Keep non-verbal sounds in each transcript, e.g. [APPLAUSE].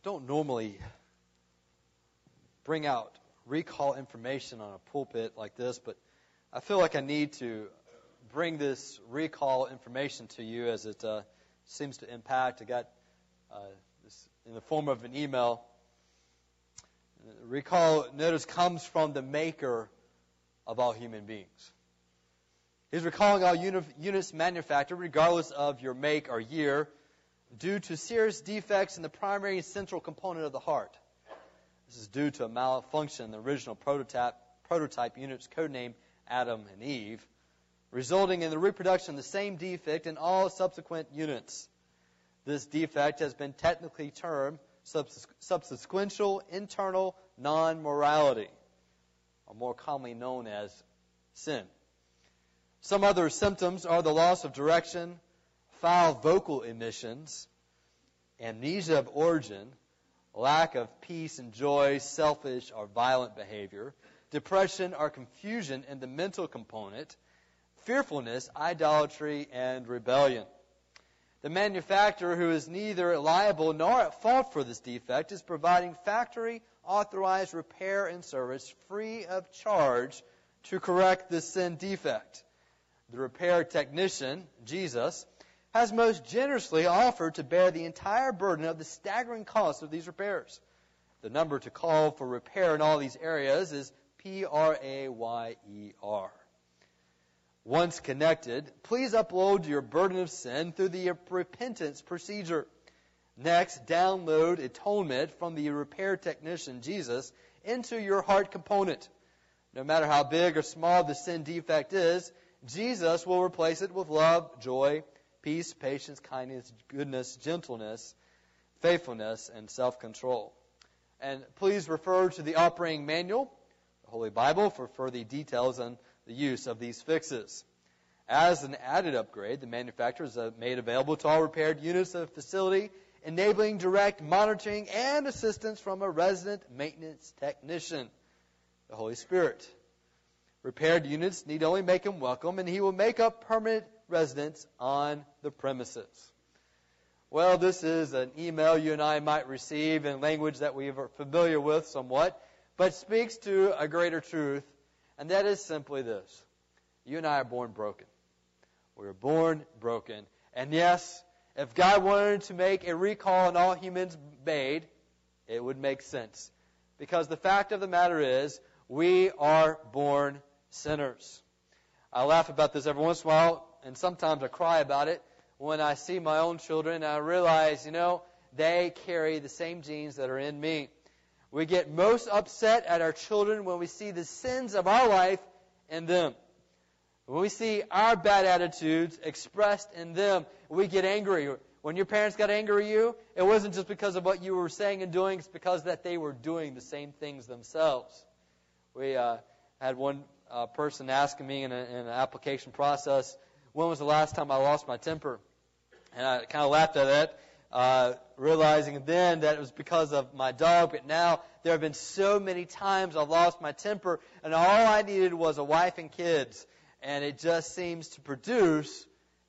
I don't normally bring out recall information on a pulpit like this, but I feel like I need to bring this recall information to you as it uh, seems to impact. I got uh, this in the form of an email. Recall, notice, comes from the maker of all human beings. He's recalling all units manufactured, regardless of your make or year, due to serious defects in the primary and central component of the heart. This is due to a malfunction in the original prototype, prototype unit's codename Adam and Eve, resulting in the reproduction of the same defect in all subsequent units. This defect has been technically termed subsequential internal non-morality, or more commonly known as sin. Some other symptoms are the loss of direction, foul vocal emissions, amnesia of origin, lack of peace and joy, selfish or violent behavior, depression or confusion in the mental component, fearfulness, idolatry, and rebellion. The manufacturer, who is neither liable nor at fault for this defect, is providing factory authorized repair and service free of charge to correct this sin defect the repair technician, Jesus, has most generously offered to bear the entire burden of the staggering cost of these repairs. The number to call for repair in all these areas is P R A Y E R. Once connected, please upload your burden of sin through the repentance procedure. Next, download atonement from the repair technician, Jesus, into your heart component. No matter how big or small the sin defect is, Jesus will replace it with love, joy, peace, patience, kindness, goodness, gentleness, faithfulness, and self control. And please refer to the operating manual, the Holy Bible, for further details on the use of these fixes. As an added upgrade, the manufacturer has made available to all repaired units of the facility, enabling direct monitoring and assistance from a resident maintenance technician, the Holy Spirit. Repaired units need only make him welcome, and he will make up permanent residence on the premises. Well, this is an email you and I might receive in language that we are familiar with somewhat, but speaks to a greater truth, and that is simply this. You and I are born broken. We are born broken. And yes, if God wanted to make a recall on all humans made, it would make sense. Because the fact of the matter is, we are born sinners. I laugh about this every once in a while, and sometimes I cry about it when I see my own children I realize, you know, they carry the same genes that are in me. We get most upset at our children when we see the sins of our life in them. When we see our bad attitudes expressed in them, we get angry. When your parents got angry at you, it wasn't just because of what you were saying and doing, it's because that they were doing the same things themselves. We uh, had one uh, person asking me in, a, in, an application process, when was the last time I lost my temper? And I kind of laughed at it, uh, realizing then that it was because of my dog. But now there have been so many times I've lost my temper, and all I needed was a wife and kids. And it just seems to produce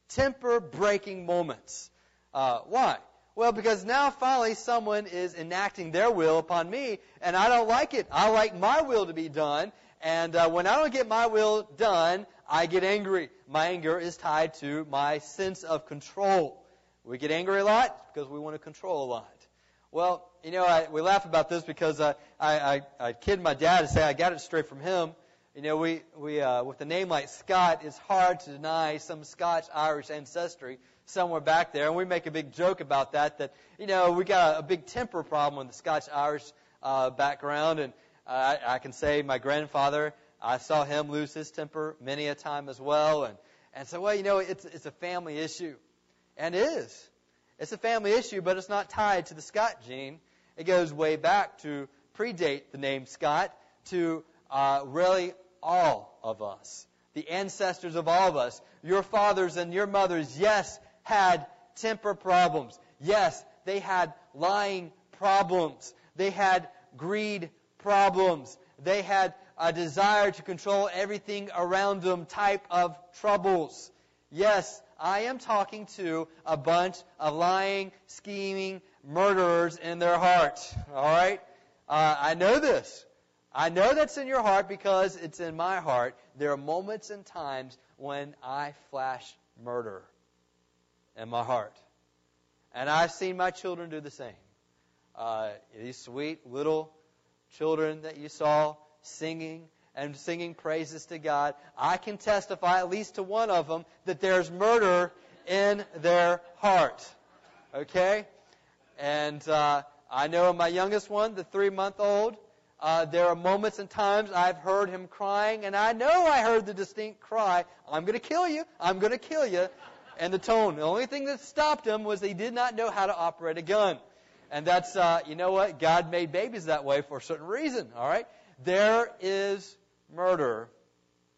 temper breaking moments. Uh, why? Well, because now finally someone is enacting their will upon me, and I don't like it. I like my will to be done, and uh, when I don't get my will done, I get angry. My anger is tied to my sense of control. We get angry a lot because we want to control a lot. Well, you know, I, we laugh about this because uh, I, I, I kid my dad and say I got it straight from him. You know, we, we uh, with a name like Scott, it's hard to deny some Scotch-Irish ancestry somewhere back there. And we make a big joke about that, that, you know, we got a, a big temper problem with the Scotch-Irish uh, background. And I, I can say my grandfather, I saw him lose his temper many a time as well. And, and so, well, you know, it's, it's a family issue. And it is. It's a family issue, but it's not tied to the Scott gene. It goes way back to predate the name Scott to uh, really all of us. The ancestors of all of us. Your fathers and your mothers, yes, had temper problems. Yes, they had lying problems. They had greed problems. They had a desire to control everything around them type of troubles. Yes, I am talking to a bunch of lying, scheming, murderers in their heart. All right? Uh, I know this. I know that's in your heart because it's in my heart. There are moments and times when I flash murder in my heart. And I've seen my children do the same. Uh, these sweet little children that you saw singing and singing praises to God, I can testify at least to one of them that there's murder in their heart. Okay? And uh, I know my youngest one, the three month old, uh, there are moments and times I've heard him crying, and I know I heard the distinct cry, I'm going to kill you, I'm going to kill you, and the tone. The only thing that stopped him was he did not know how to operate a gun. And that's, uh, you know what? God made babies that way for a certain reason, all right? There is murder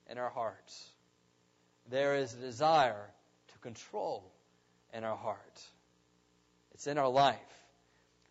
in our hearts. There is a desire to control in our heart. It's in our life.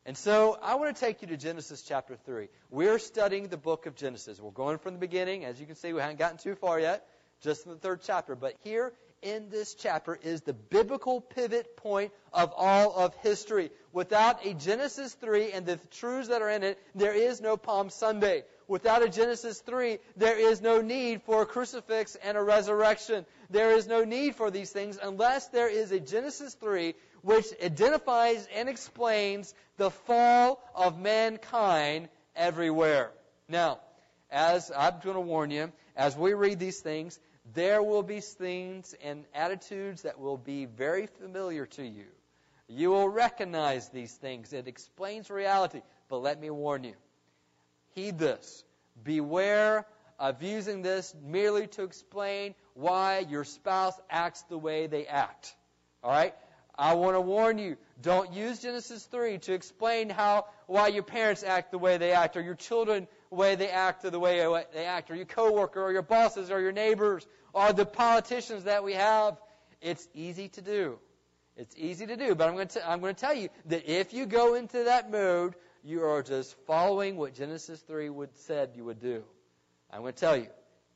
And so I want to take you to Genesis chapter 3. We're studying the book of Genesis. We're going from the beginning. As you can see, we haven't gotten too far yet, just in the third chapter. But here in this chapter is the biblical pivot point of all of history. Without a Genesis 3 and the truths that are in it, there is no Palm Sunday. Without a Genesis 3, there is no need for a crucifix and a resurrection. There is no need for these things unless there is a Genesis 3 which identifies and explains the fall of mankind everywhere. Now, as I'm going to warn you, as we read these things, there will be things and attitudes that will be very familiar to you. You will recognize these things. It explains reality. But let me warn you. Heed this. Beware of using this merely to explain why your spouse acts the way they act. All right? I want to warn you, don't use Genesis 3 to explain how why your parents act the way they act, or your children the way they act or the way they act, or your coworker, or your bosses, or your neighbors, or the politicians that we have. It's easy to do. It's easy to do, but I'm going to, I'm going to tell you that if you go into that mode, you are just following what Genesis 3 would said you would do. I'm going to tell you,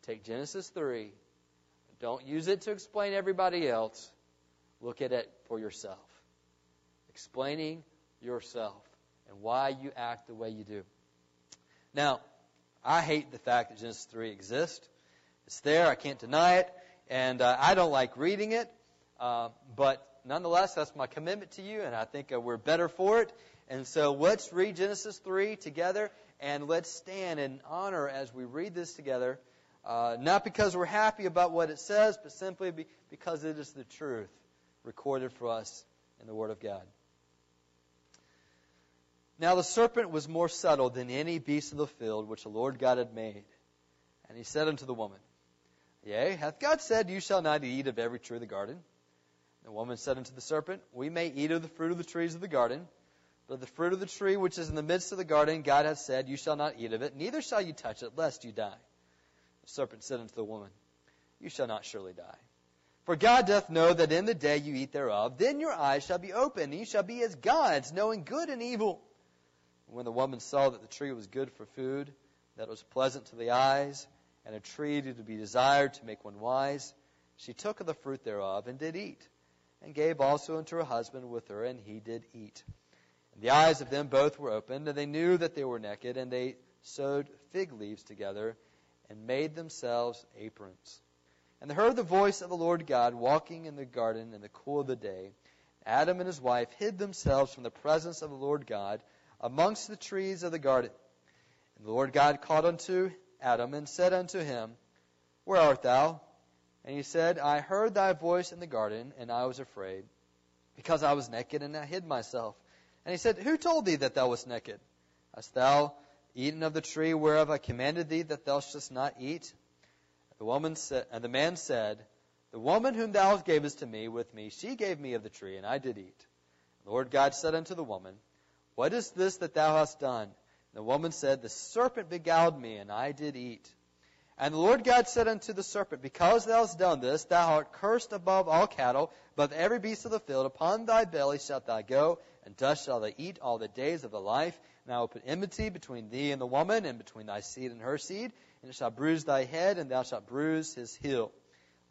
take Genesis 3, don't use it to explain everybody else. Look at it for yourself. Explaining yourself and why you act the way you do. Now, I hate the fact that Genesis 3 exists. It's there, I can't deny it, and uh, I don't like reading it, uh, but nonetheless, that's my commitment to you, and I think uh, we're better for it. And so let's read Genesis 3 together, and let's stand in honor as we read this together, uh, not because we're happy about what it says, but simply be, because it is the truth recorded for us in the Word of God. Now the serpent was more subtle than any beast of the field which the Lord God had made. And he said unto the woman, Yea, hath God said, You shall not eat of every tree of the garden? The woman said unto the serpent, We may eat of the fruit of the trees of the garden, but of the fruit of the tree which is in the midst of the garden, God hath said, You shall not eat of it, neither shall you touch it, lest you die. The serpent said unto the woman, You shall not surely die. For God doth know that in the day you eat thereof, then your eyes shall be opened, and ye shall be as gods, knowing good and evil. And When the woman saw that the tree was good for food, that it was pleasant to the eyes, and a tree to be desired to make one wise, she took of the fruit thereof, and did eat, and gave also unto her husband with her, and he did eat. And the eyes of them both were opened, and they knew that they were naked, and they sewed fig leaves together, and made themselves aprons. And they heard the voice of the Lord God walking in the garden in the cool of the day. Adam and his wife hid themselves from the presence of the Lord God amongst the trees of the garden. And the Lord God called unto Adam and said unto him, Where art thou? And he said, I heard thy voice in the garden, and I was afraid, because I was naked, and I hid myself. And he said, Who told thee that thou wast naked? Hast thou eaten of the tree whereof I commanded thee that thou shouldst not eat? The woman said, and the man said, The woman whom thou gavest to me with me, she gave me of the tree, and I did eat. The Lord God said unto the woman, What is this that thou hast done? And the woman said, The serpent beguiled me, and I did eat. And the Lord God said unto the serpent, Because thou hast done this, thou art cursed above all cattle, above every beast of the field. Upon thy belly shalt thou go, and dust shalt thou eat all the days of thy life. And I will put enmity between thee and the woman, and between thy seed and her seed and it shall bruise thy head, and thou shalt bruise his heel.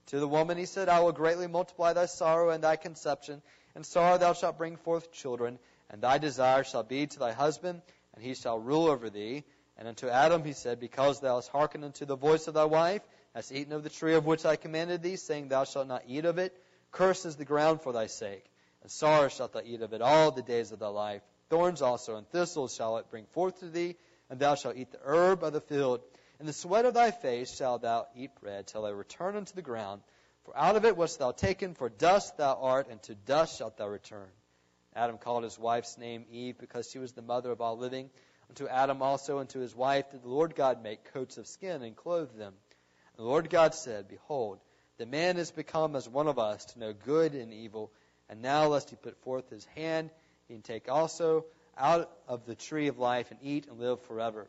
To the woman he said, I will greatly multiply thy sorrow and thy conception, and sorrow thou shalt bring forth children, and thy desire shall be to thy husband, and he shall rule over thee. And unto Adam he said, Because thou hast hearkened unto the voice of thy wife, hast eaten of the tree of which I commanded thee, saying, Thou shalt not eat of it, cursed is the ground for thy sake, and sorrow shalt thou eat of it all the days of thy life. Thorns also and thistles shall it bring forth to thee, and thou shalt eat the herb of the field. In the sweat of thy face shalt thou eat bread, till I return unto the ground. For out of it wast thou taken, for dust thou art, and to dust shalt thou return. Adam called his wife's name Eve, because she was the mother of all living. Unto Adam also and to his wife did the Lord God make coats of skin and clothe them. And the Lord God said, Behold, the man is become as one of us to know good and evil. And now, lest he put forth his hand, he can take also out of the tree of life and eat and live forever.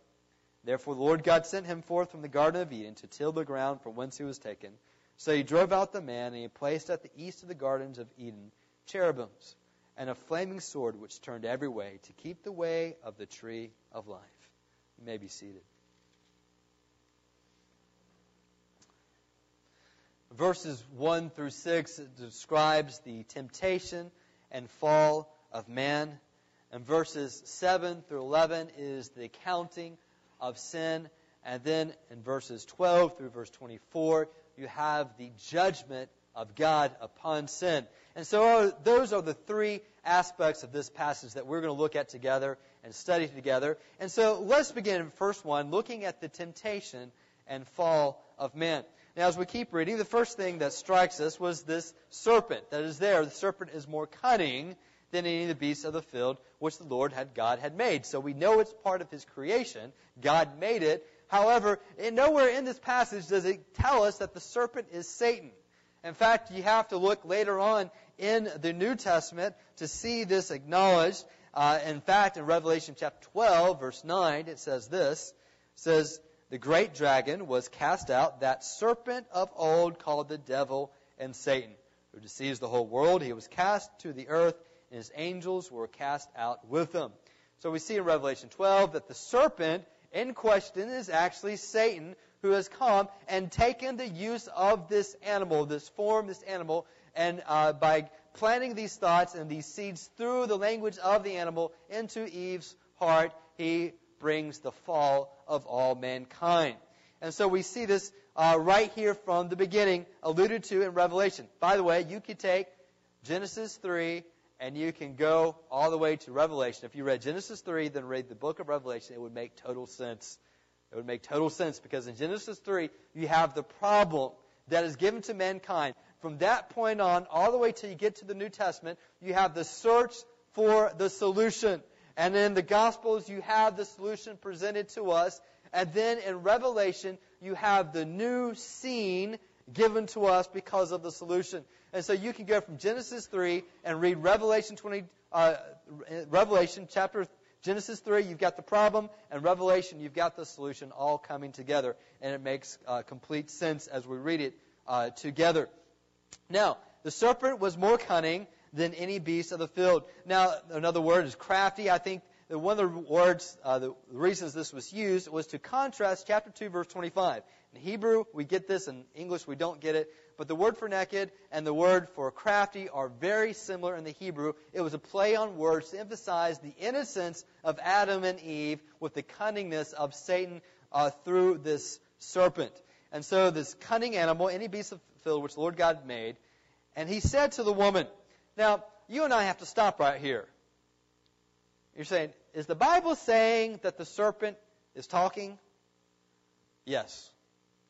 Therefore, the Lord God sent him forth from the Garden of Eden to till the ground from whence he was taken. So he drove out the man, and he placed at the east of the gardens of Eden cherubims and a flaming sword which turned every way to keep the way of the tree of life. You may be seated. Verses 1 through 6 describes the temptation and fall of man. And verses 7 through 11 is the counting of sin. And then in verses 12 through verse 24, you have the judgment of God upon sin. And so those are the three aspects of this passage that we're going to look at together and study together. And so let's begin, first one, looking at the temptation and fall of man. Now, as we keep reading, the first thing that strikes us was this serpent that is there. The serpent is more cunning than any of the beasts of the field which the Lord had God had made. So we know it's part of his creation. God made it. However, nowhere in this passage does it tell us that the serpent is Satan. In fact, you have to look later on in the New Testament to see this acknowledged. Uh, in fact, in Revelation chapter 12, verse 9, it says this. It says, The great dragon was cast out, that serpent of old called the devil and Satan, who deceives the whole world. He was cast to the earth, and his angels were cast out with him. So we see in Revelation 12 that the serpent in question is actually Satan, who has come and taken the use of this animal, this form, this animal, and uh, by planting these thoughts and these seeds through the language of the animal into Eve's heart, he brings the fall of all mankind. And so we see this uh, right here from the beginning, alluded to in Revelation. By the way, you could take Genesis 3 and you can go all the way to Revelation. If you read Genesis 3, then read the book of Revelation, it would make total sense. It would make total sense because in Genesis 3, you have the problem that is given to mankind. From that point on, all the way till you get to the New Testament, you have the search for the solution. And in the Gospels, you have the solution presented to us. And then in Revelation, you have the new scene given to us because of the solution. And so you can go from Genesis 3 and read Revelation 20, uh, Revelation chapter Genesis 3, you've got the problem, and Revelation, you've got the solution all coming together. And it makes uh, complete sense as we read it uh, together. Now, the serpent was more cunning than any beast of the field. Now, another word is crafty. I think that one of the words, uh, the reasons this was used was to contrast chapter 2, verse 25. In Hebrew, we get this. In English, we don't get it. But the word for naked and the word for crafty are very similar in the Hebrew. It was a play on words to emphasize the innocence of Adam and Eve with the cunningness of Satan uh, through this serpent. And so this cunning animal, any beast of field which the Lord God made, and he said to the woman, now, you and I have to stop right here. You're saying, is the Bible saying that the serpent is talking? Yes.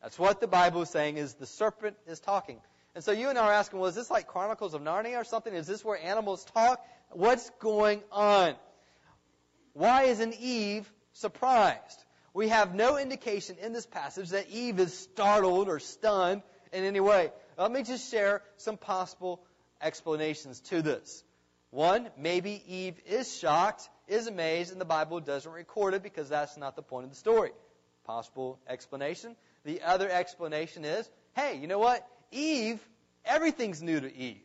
That's what the Bible is saying is the serpent is talking. And so you and I are asking, well, is this like Chronicles of Narnia or something? Is this where animals talk? What's going on? Why isn't Eve surprised? We have no indication in this passage that Eve is startled or stunned in any way. Let me just share some possible explanations to this. One, maybe Eve is shocked, is amazed, and the Bible doesn't record it because that's not the point of the story. Possible explanation. The other explanation is, hey, you know what? Eve, everything's new to Eve.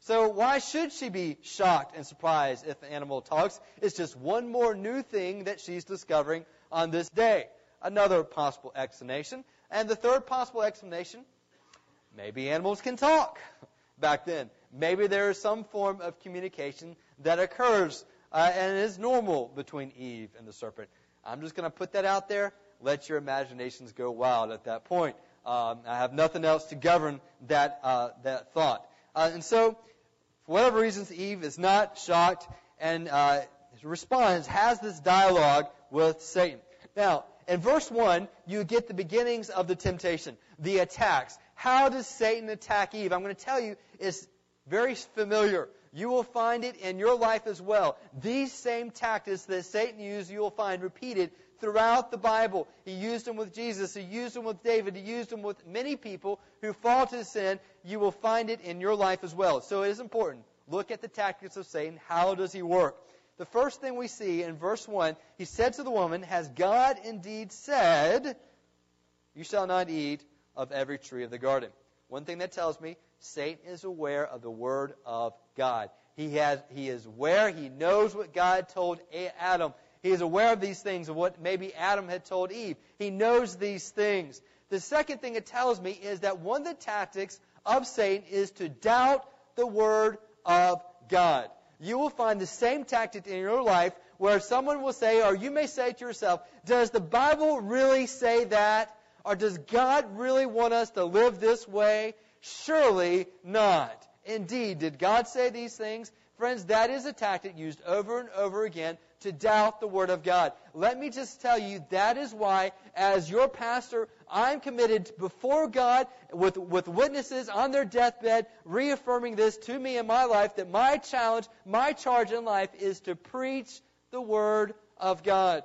So why should she be shocked and surprised if the animal talks? It's just one more new thing that she's discovering on this day. Another possible explanation. And the third possible explanation, maybe animals can talk [LAUGHS] back then. Maybe there is some form of communication that occurs uh, and is normal between Eve and the serpent. I'm just going to put that out there. Let your imaginations go wild at that point. Um, I have nothing else to govern that uh, that thought. Uh, and so, for whatever reasons, Eve is not shocked and uh, responds, has this dialogue with Satan. Now, in verse 1, you get the beginnings of the temptation, the attacks. How does Satan attack Eve? I'm going to tell you, it's very familiar. You will find it in your life as well. These same tactics that Satan used, you will find repeated throughout the Bible. He used them with Jesus. He used them with David. He used them with many people who fall to sin. You will find it in your life as well. So it is important. Look at the tactics of Satan. How does he work? The first thing we see in verse 1, he said to the woman, Has God indeed said, You shall not eat of every tree of the garden? One thing that tells me Satan is aware of the Word of God. He, has, he is aware, he knows what God told Adam. He is aware of these things, of what maybe Adam had told Eve. He knows these things. The second thing it tells me is that one of the tactics of Satan is to doubt the Word of God. You will find the same tactic in your life where someone will say, or you may say to yourself, does the Bible really say that? Or does God really want us to live this way? Surely not. Indeed, did God say these things? Friends, that is a tactic used over and over again to doubt the Word of God. Let me just tell you, that is why, as your pastor, I'm committed before God with, with witnesses on their deathbed, reaffirming this to me in my life, that my challenge, my charge in life is to preach the Word of God.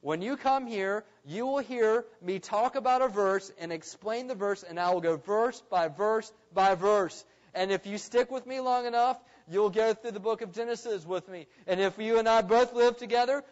When you come here, you will hear me talk about a verse and explain the verse, and I will go verse by verse by verse. And if you stick with me long enough, you'll go through the book of Genesis with me. And if you and I both live together,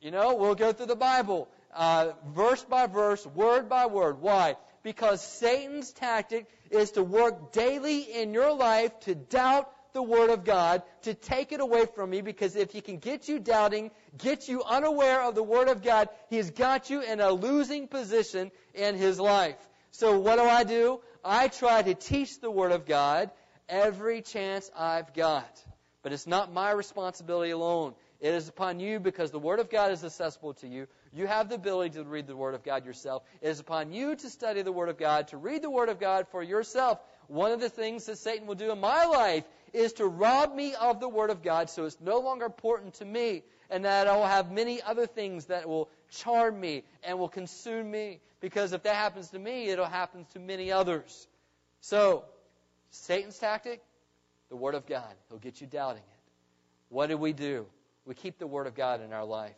you know, we'll go through the Bible, uh, verse by verse, word by word. Why? Because Satan's tactic is to work daily in your life to doubt the Word of God, to take it away from me, because if he can get you doubting, get you unaware of the Word of God, he's got you in a losing position in his life. So what do I do? I try to teach the Word of God every chance I've got. But it's not my responsibility alone. It is upon you because the Word of God is accessible to you. You have the ability to read the Word of God yourself. It is upon you to study the Word of God, to read the Word of God for yourself. One of the things that Satan will do in my life is to rob me of the Word of God so it's no longer important to me and that I will have many other things that will charm me and will consume me. Because if that happens to me, it'll happen to many others. So, Satan's tactic, the Word of God. He'll get you doubting it. What do we do? We keep the Word of God in our life.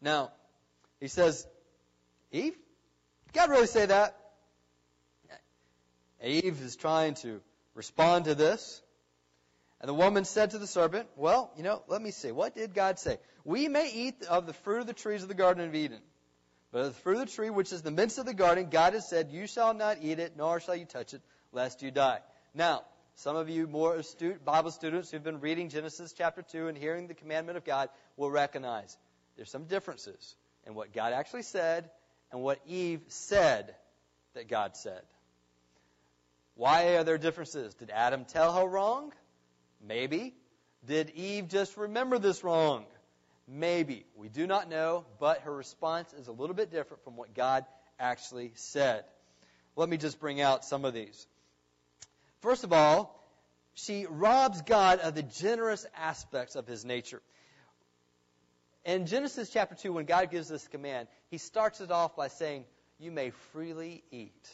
Now, he says, Eve? God really say that? Eve is trying to respond to this. And the woman said to the serpent, Well, you know, let me see. What did God say? We may eat of the fruit of the trees of the Garden of Eden. But of the fruit of the tree which is the midst of the garden, God has said, You shall not eat it, nor shall you touch it, lest you die. Now, some of you more astute Bible students who've been reading Genesis chapter 2 and hearing the commandment of God will recognize there's some differences in what God actually said and what Eve said that God said. Why are there differences? Did Adam tell her wrong? Maybe. Did Eve just remember this wrong? Maybe. We do not know, but her response is a little bit different from what God actually said. Let me just bring out some of these. First of all, she robs God of the generous aspects of his nature. In Genesis chapter 2, when God gives this command, he starts it off by saying, You may freely eat.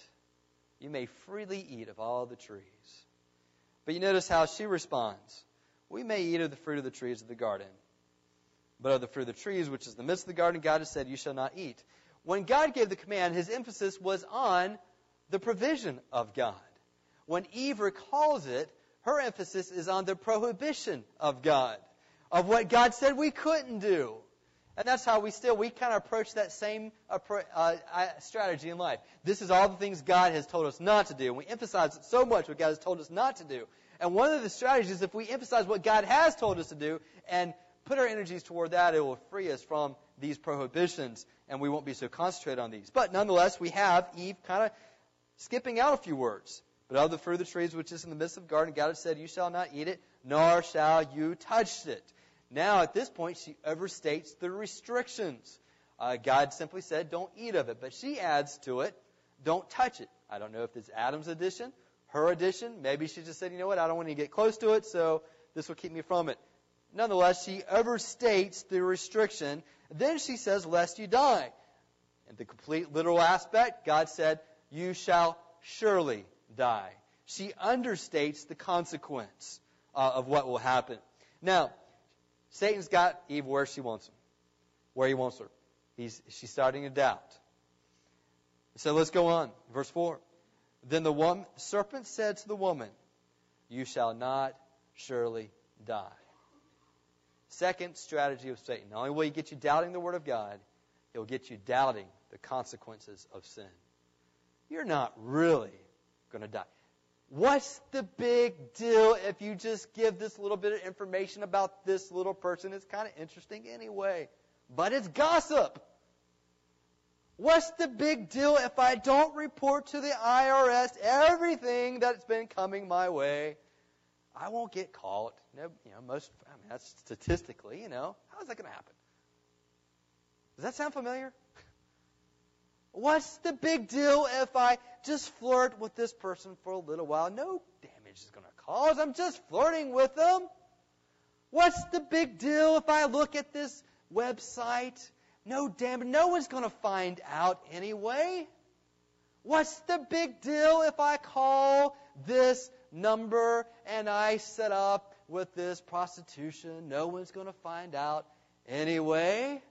You may freely eat of all the trees. But you notice how she responds. We may eat of the fruit of the trees of the garden. But of the fruit of the trees, which is the midst of the garden, God has said, You shall not eat. When God gave the command, his emphasis was on the provision of God. When Eve recalls it, her emphasis is on the prohibition of God, of what God said we couldn't do. And that's how we still, we kind of approach that same uh, strategy in life. This is all the things God has told us not to do. And we emphasize so much what God has told us not to do. And one of the strategies, if we emphasize what God has told us to do and put our energies toward that, it will free us from these prohibitions and we won't be so concentrated on these. But nonetheless, we have Eve kind of skipping out a few words. But of the fruit of the trees which is in the midst of the garden, God has said, You shall not eat it, nor shall you touch it. Now, at this point, she overstates the restrictions. Uh, God simply said, don't eat of it. But she adds to it, don't touch it. I don't know if it's Adam's addition, her addition. Maybe she just said, you know what, I don't want to get close to it, so this will keep me from it. Nonetheless, she overstates the restriction. Then she says, lest you die. In the complete literal aspect, God said, you shall surely die. She understates the consequence uh, of what will happen. Now, Satan's got Eve where she wants him, where he wants her. He's, she's starting to doubt. So let's go on. Verse 4. Then the woman, serpent said to the woman, You shall not surely die. Second strategy of Satan. Not only will he get you doubting the Word of God, he'll get you doubting the consequences of sin. You're not really going to die. What's the big deal if you just give this little bit of information about this little person? It's kind of interesting anyway. But it's gossip. What's the big deal if I don't report to the IRS everything that's been coming my way? I won't get caught. Know, you know most, I mean, that's statistically, you know, how's that going to happen? Does that sound familiar? What's the big deal if I just flirt with this person for a little while? No damage is going to cause. I'm just flirting with them. What's the big deal if I look at this website? No damage. No one's going to find out anyway. What's the big deal if I call this number and I set up with this prostitution? No one's going to find out anyway.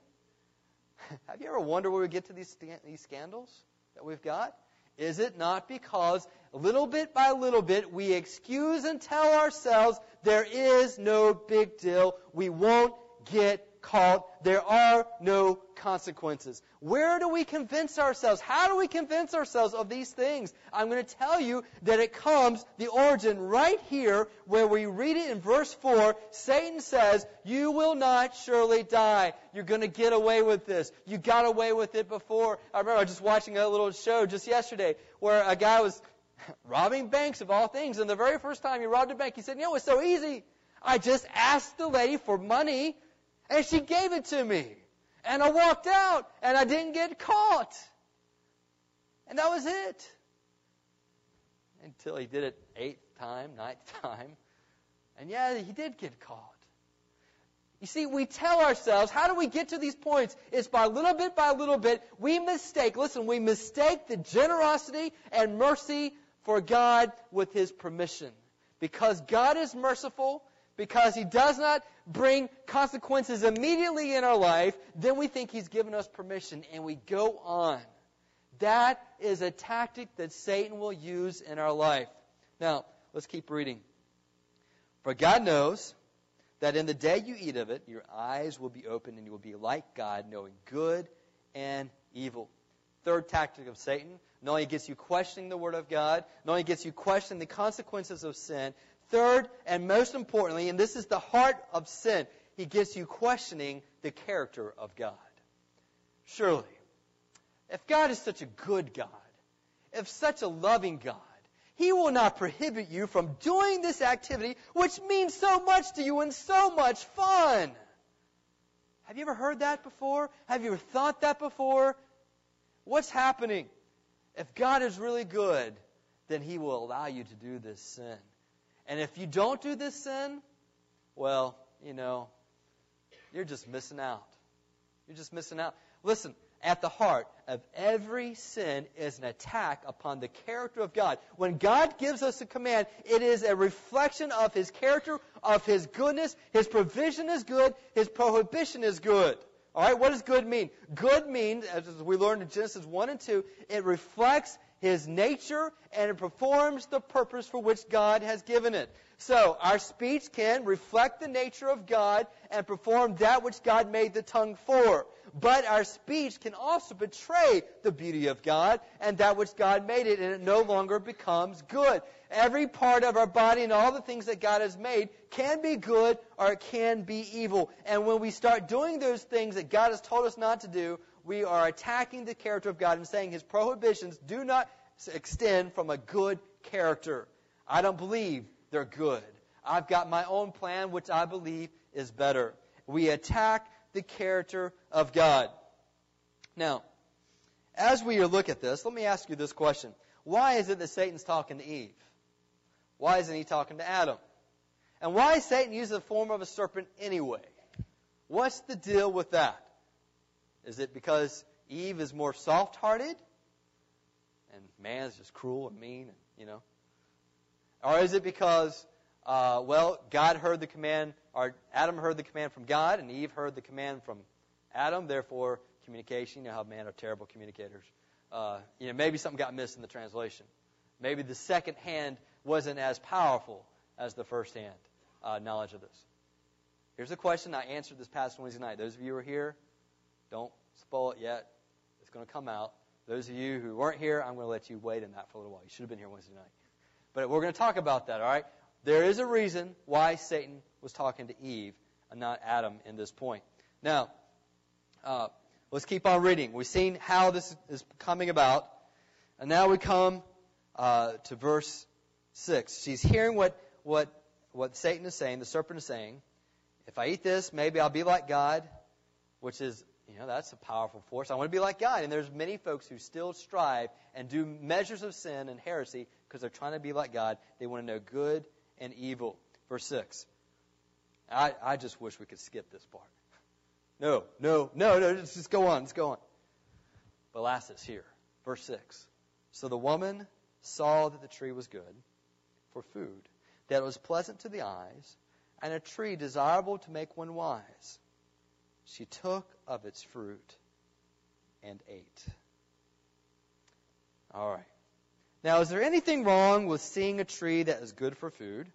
[LAUGHS] Have you ever wondered where we get to these, these scandals that we've got? Is it not because little bit by little bit we excuse and tell ourselves there is no big deal, we won't get caught, there are no consequences. Where do we convince ourselves? How do we convince ourselves of these things? I'm going to tell you that it comes, the origin right here, where we read it in verse 4. Satan says, You will not surely die. You're going to get away with this. You got away with it before. I remember I was just watching a little show just yesterday where a guy was [LAUGHS] robbing banks of all things, and the very first time he robbed a bank, he said, You know, it's so easy. I just asked the lady for money and she gave it to me. And I walked out and I didn't get caught. And that was it. Until he did it eighth time, ninth [LAUGHS] time. And yeah, he did get caught. You see, we tell ourselves, how do we get to these points? It's by little bit by little bit, we mistake, listen, we mistake the generosity and mercy for God with His permission. Because God is merciful, because He does not bring consequences immediately in our life, then we think He's given us permission and we go on. That is a tactic that Satan will use in our life. Now, let's keep reading. For God knows that in the day you eat of it, your eyes will be opened and you will be like God, knowing good and evil. Third tactic of Satan not only gets you questioning the Word of God, not only gets you questioning the consequences of sin, Third, and most importantly, and this is the heart of sin, he gets you questioning the character of God. Surely, if God is such a good God, if such a loving God, he will not prohibit you from doing this activity, which means so much to you and so much fun. Have you ever heard that before? Have you ever thought that before? What's happening? If God is really good, then He will allow you to do this sin. And if you don't do this sin, well, you know, you're just missing out. You're just missing out. Listen, at the heart of every sin is an attack upon the character of God. When God gives us a command, it is a reflection of His character, of His goodness. His provision is good. His prohibition is good. All right, what does good mean? Good means, as we learned in Genesis 1 and 2, it reflects his nature and it performs the purpose for which God has given it. So, our speech can reflect the nature of God and perform that which God made the tongue for. But our speech can also betray the beauty of God and that which God made it, and it no longer becomes good. Every part of our body and all the things that God has made can be good or it can be evil. And when we start doing those things that God has told us not to do, we are attacking the character of God and saying his prohibitions do not extend from a good character. I don't believe they're good. I've got my own plan, which I believe is better. we attack the character of God. Now, as we look at this, let me ask you this question. Why is it that Satan's talking to Eve? Why isn't he talking to Adam? And why is Satan use the form of a serpent anyway? What's the deal with that? Is it because Eve is more soft hearted? And man is just cruel and mean, and, you know? Or is it because, uh, well, God heard the command, or Adam heard the command from God, and Eve heard the command from Adam, therefore, communication, you know how men are terrible communicators. Uh, you know, maybe something got missed in the translation. Maybe the second hand wasn't as powerful as the first hand uh, knowledge of this. Here's a question I answered this past Wednesday night. Those of you who are here, don't spoil it yet. It's going to come out. Those of you who weren't here, I'm going to let you wait in that for a little while. You should have been here Wednesday night. But we're going to talk about that, all right? There is a reason why Satan was talking to Eve and not Adam in this point. Now, uh, let's keep on reading. We've seen how this is coming about. And now we come uh, to verse 6. She's hearing what, what, what Satan is saying, the serpent is saying. If I eat this, maybe I'll be like God, which is, you know, that's a powerful force. I want to be like God. And there's many folks who still strive and do measures of sin and heresy because they're trying to be like God. They want to know good and evil. Verse 6. I, I just wish we could skip this part. No, no, no, no, just, just go on, let's go on. But last is here. Verse 6. So the woman saw that the tree was good for food, that it was pleasant to the eyes, and a tree desirable to make one wise. She took of its fruit and ate. All right. Now, is there anything wrong with seeing a tree that is good for food?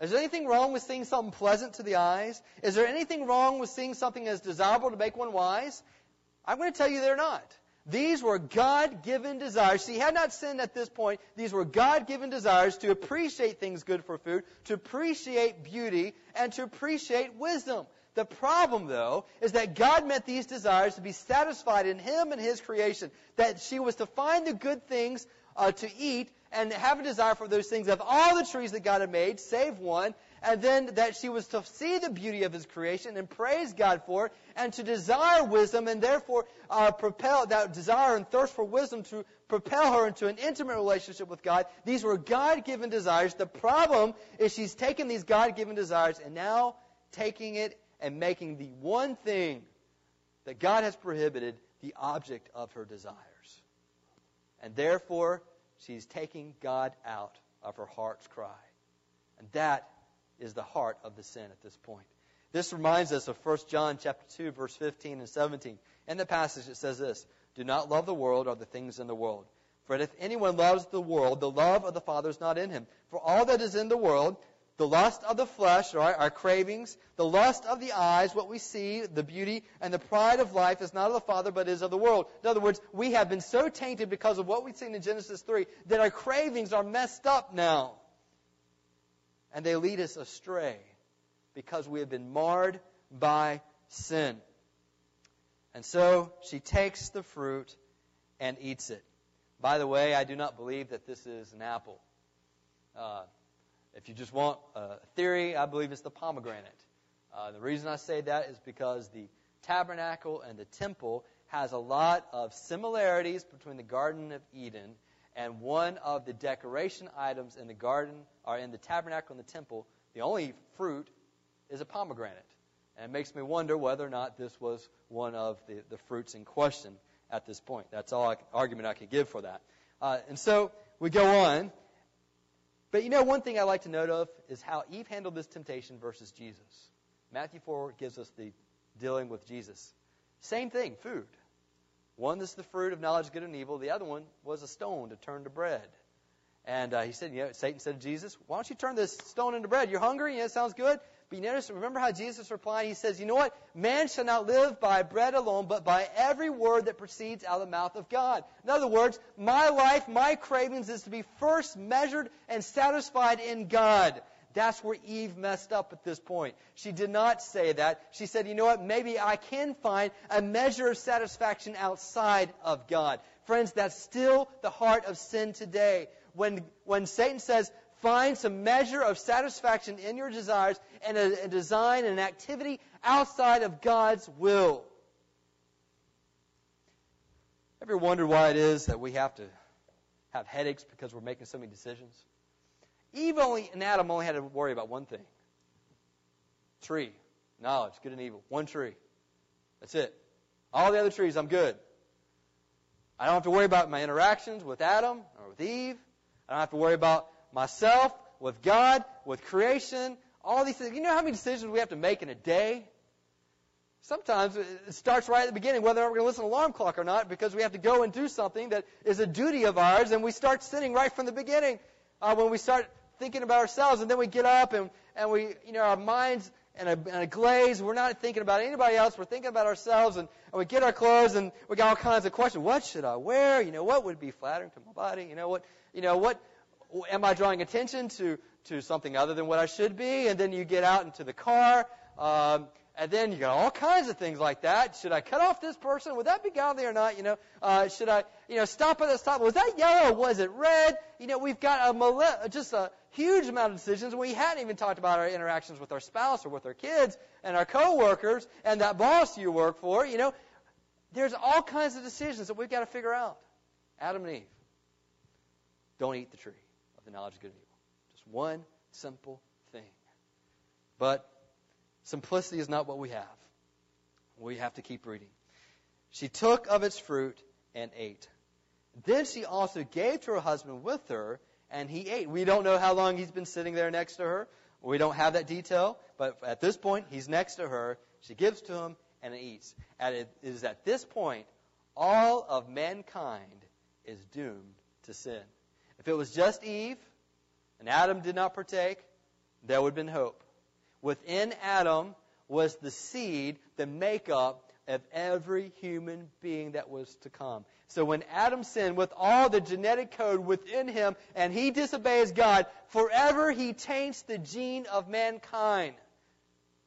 Is there anything wrong with seeing something pleasant to the eyes? Is there anything wrong with seeing something as desirable to make one wise? I'm going to tell you they're not. These were God given desires. She had not sinned at this point. These were God given desires to appreciate things good for food, to appreciate beauty, and to appreciate wisdom. The problem, though, is that God meant these desires to be satisfied in Him and His creation. That she was to find the good things uh, to eat and have a desire for those things of all the trees that God had made, save one, and then that she was to see the beauty of His creation and praise God for it, and to desire wisdom, and therefore uh, propel that desire and thirst for wisdom to propel her into an intimate relationship with God. These were God-given desires. The problem is she's taken these God-given desires and now taking it and making the one thing that God has prohibited the object of her desires. And therefore, she's taking God out of her heart's cry. And that is the heart of the sin at this point. This reminds us of 1 John chapter 2 verse 15 and 17. In the passage it says this, "Do not love the world or the things in the world. For if anyone loves the world, the love of the Father is not in him. For all that is in the world, the lust of the flesh, right, our cravings, the lust of the eyes, what we see, the beauty, and the pride of life is not of the Father, but is of the world. In other words, we have been so tainted because of what we've seen in Genesis 3 that our cravings are messed up now. And they lead us astray because we have been marred by sin. And so she takes the fruit and eats it. By the way, I do not believe that this is an apple. Uh, if you just want a theory, I believe it's the pomegranate. Uh, the reason I say that is because the tabernacle and the temple has a lot of similarities between the Garden of Eden and one of the decoration items in the garden or in the tabernacle and the temple. The only fruit is a pomegranate. And it makes me wonder whether or not this was one of the, the fruits in question at this point. That's all I, argument I can give for that. Uh, and so we go on, but you know, one thing I like to note of is how Eve handled this temptation versus Jesus. Matthew 4 gives us the dealing with Jesus. Same thing, food. One is the fruit of knowledge good and evil. The other one was a stone to turn to bread. And uh, he said, you know, Satan said to Jesus, why don't you turn this stone into bread? You're hungry? Yeah, it sounds good. But you notice, remember how Jesus replied? He says, You know what? Man shall not live by bread alone, but by every word that proceeds out of the mouth of God. In other words, my life, my cravings is to be first measured and satisfied in God. That's where Eve messed up at this point. She did not say that. She said, you know what? Maybe I can find a measure of satisfaction outside of God. Friends, that's still the heart of sin today. When, when Satan says, Find some measure of satisfaction in your desires and a, a design and an activity outside of God's will. Ever wondered why it is that we have to have headaches because we're making so many decisions? Eve only and Adam only had to worry about one thing. Tree. Knowledge, good and evil. One tree. That's it. All the other trees, I'm good. I don't have to worry about my interactions with Adam or with Eve. I don't have to worry about myself, with God, with creation, all these things. You know how many decisions we have to make in a day? Sometimes it starts right at the beginning, whether we're going to listen to alarm clock or not, because we have to go and do something that is a duty of ours, and we start sinning right from the beginning uh, when we start thinking about ourselves, and then we get up and, and we, you know, our minds in a, in a glaze. We're not thinking about anybody else. We're thinking about ourselves, and, and we get our clothes, and we got all kinds of questions. What should I wear? You know, what would be flattering to my body? You know, what, you know, what, am I drawing attention to, to something other than what I should be? And then you get out into the car, um, and then you got all kinds of things like that. Should I cut off this person? Would that be godly or not? You know, uh, should I, you know, stop at the stop? Was that yellow? Was it red? You know, we've got a just a huge amount of decisions. We hadn't even talked about our interactions with our spouse or with our kids and our coworkers and that boss you work for. You know, there's all kinds of decisions that we've got to figure out. Adam and Eve, don't eat the tree of the knowledge of good and evil. Just one simple thing. But Simplicity is not what we have. We have to keep reading. She took of its fruit and ate. Then she also gave to her husband with her, and he ate. We don't know how long he's been sitting there next to her. We don't have that detail, but at this point, he's next to her. She gives to him, and he eats. And it is at this point, all of mankind is doomed to sin. If it was just Eve, and Adam did not partake, there would have been hope within Adam was the seed, the makeup of every human being that was to come. So when Adam sinned with all the genetic code within him and he disobeys God, forever he taints the gene of mankind.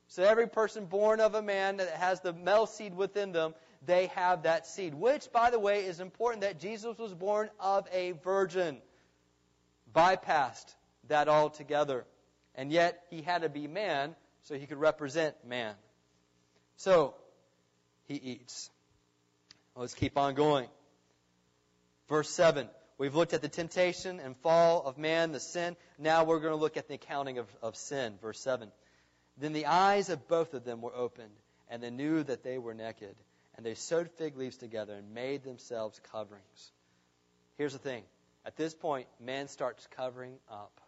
So every person born of a man that has the male seed within them, they have that seed. Which, by the way, is important that Jesus was born of a virgin. Bypassed that altogether. And yet, he had to be man so he could represent man. So, he eats. Let's keep on going. Verse 7. We've looked at the temptation and fall of man, the sin. Now we're going to look at the accounting of, of sin. Verse 7. Then the eyes of both of them were opened, and they knew that they were naked. And they sewed fig leaves together and made themselves coverings. Here's the thing. At this point, man starts covering up.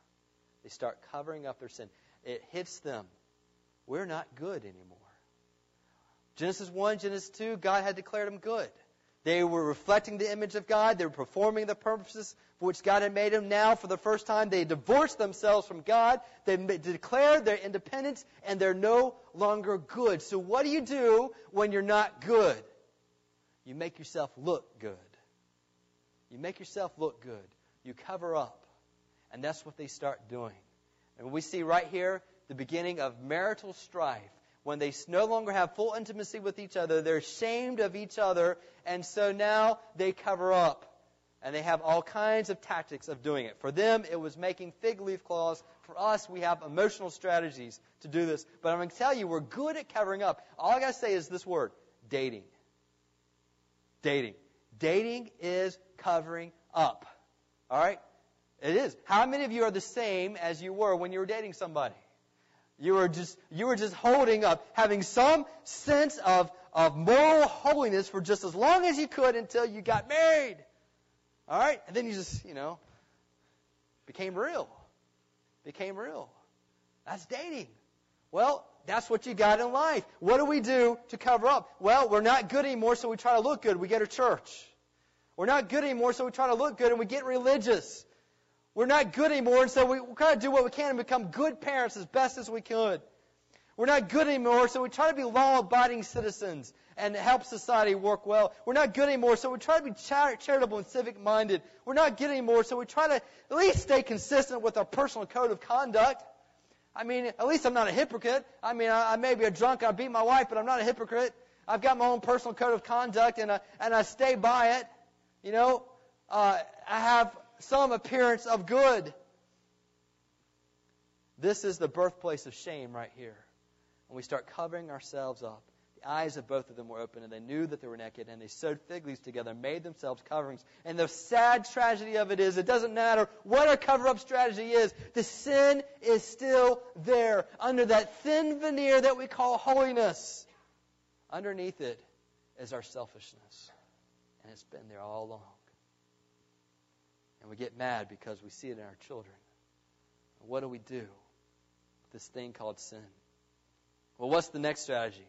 They start covering up their sin. It hits them. We're not good anymore. Genesis 1, Genesis 2, God had declared them good. They were reflecting the image of God. They were performing the purposes for which God had made them. Now, for the first time, they divorced themselves from God. They declared their independence, and they're no longer good. So, what do you do when you're not good? You make yourself look good. You make yourself look good. You cover up. And that's what they start doing. And we see right here the beginning of marital strife. When they no longer have full intimacy with each other, they're ashamed of each other, and so now they cover up. And they have all kinds of tactics of doing it. For them, it was making fig leaf claws. For us, we have emotional strategies to do this. But I'm going to tell you, we're good at covering up. All I got to say is this word dating. Dating. Dating is covering up. All right? It is. How many of you are the same as you were when you were dating somebody? You were just you were just holding up, having some sense of of moral holiness for just as long as you could until you got married. All right? And then you just, you know, became real. Became real. That's dating. Well, that's what you got in life. What do we do to cover up? Well, we're not good anymore, so we try to look good. We go to church. We're not good anymore, so we try to look good and we get religious. We're not good anymore, and so we, kind of do what we can and become good parents as best as we could. We're not good anymore, so we try to be law-abiding citizens and help society work well. We're not good anymore, so we try to be char- charitable and civic-minded. We're not good anymore, so we try to at least stay consistent with our personal code of conduct. I mean, at least I'm not a hypocrite. I mean, I, I may be a drunk, I beat my wife, but I'm not a hypocrite. I've got my own personal code of conduct, and I, and I stay by it. You know, uh, I have some appearance of good. This is the birthplace of shame right here. and we start covering ourselves up. The eyes of both of them were open, and they knew that they were naked, and they sewed fig leaves together, made themselves coverings. And the sad tragedy of it is, it doesn't matter what our cover up strategy is, the sin is still there under that thin veneer that we call holiness. Underneath it is our selfishness, and it's been there all along. And we get mad because we see it in our children. What do we do? With this thing called sin. Well, what's the next strategy?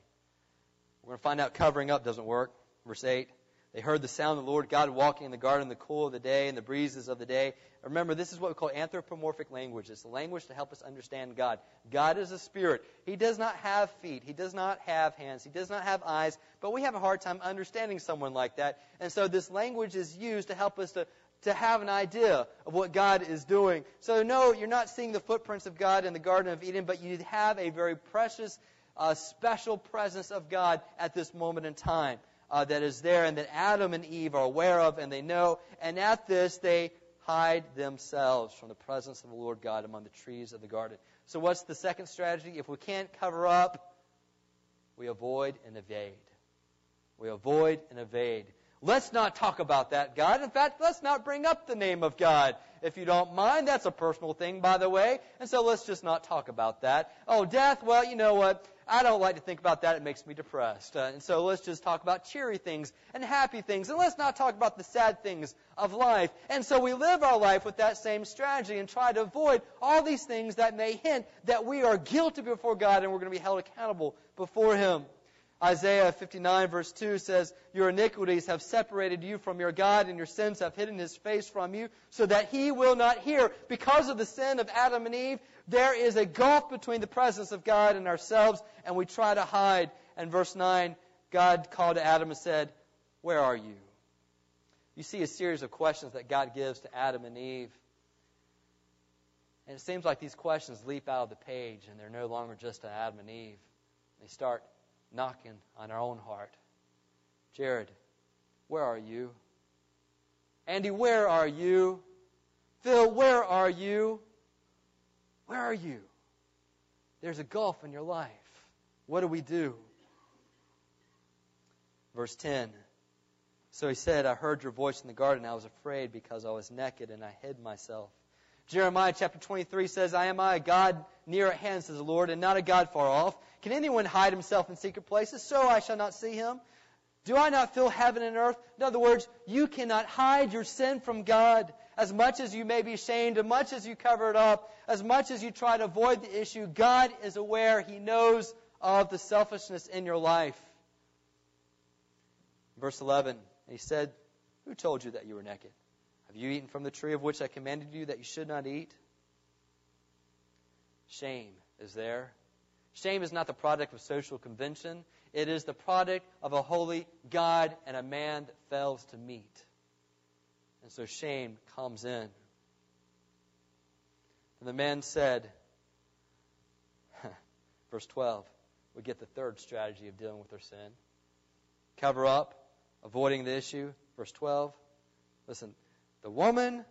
We're going to find out covering up doesn't work. Verse 8. They heard the sound of the Lord God walking in the garden in the cool of the day and the breezes of the day. Remember, this is what we call anthropomorphic language. It's a language to help us understand God. God is a spirit. He does not have feet. He does not have hands. He does not have eyes. But we have a hard time understanding someone like that. And so this language is used to help us to, to have an idea of what God is doing. So no, you're not seeing the footprints of God in the Garden of Eden, but you have a very precious a special presence of God at this moment in time uh, that is there and that Adam and Eve are aware of and they know. And at this, they hide themselves from the presence of the Lord God among the trees of the garden. So, what's the second strategy? If we can't cover up, we avoid and evade. We avoid and evade. Let's not talk about that, God. In fact, let's not bring up the name of God. If you don't mind, that's a personal thing, by the way. And so let's just not talk about that. Oh, death, well, you know what? I don't like to think about that. It makes me depressed. Uh, and so let's just talk about cheery things and happy things. And let's not talk about the sad things of life. And so we live our life with that same strategy and try to avoid all these things that may hint that we are guilty before God and we're going to be held accountable before Him. Isaiah 59 verse 2 says, Your iniquities have separated you from your God, and your sins have hidden his face from you, so that he will not hear. Because of the sin of Adam and Eve, there is a gulf between the presence of God and ourselves, and we try to hide. And verse 9, God called to Adam and said, Where are you? You see a series of questions that God gives to Adam and Eve. And it seems like these questions leap out of the page, and they're no longer just to Adam and Eve. They start knocking on our own heart. Jared, where are you? Andy, where are you? Phil, where are you? Where are you? There's a gulf in your life. What do we do? Verse 10. So he said, I heard your voice in the garden. I was afraid because I was naked and I hid myself. Jeremiah chapter 23 says, I am I, a God near at hand, says the Lord, and not a God far off. Can anyone hide himself in secret places? So I shall not see him. Do I not fill heaven and earth? In other words, you cannot hide your sin from God. As much as you may be ashamed, as much as you cover it up, as much as you try to avoid the issue, God is aware. He knows of the selfishness in your life. Verse 11, he said, Who told you that you were naked? Have you eaten from the tree of which I commanded you that you should not eat? Shame is there. Shame is not the product of social convention. It is the product of a holy God and a man that fails to meet. And so shame comes in. And the man said, [LAUGHS] verse 12, we get the third strategy of dealing with our sin. Cover up, avoiding the issue. Verse 12, listen, the woman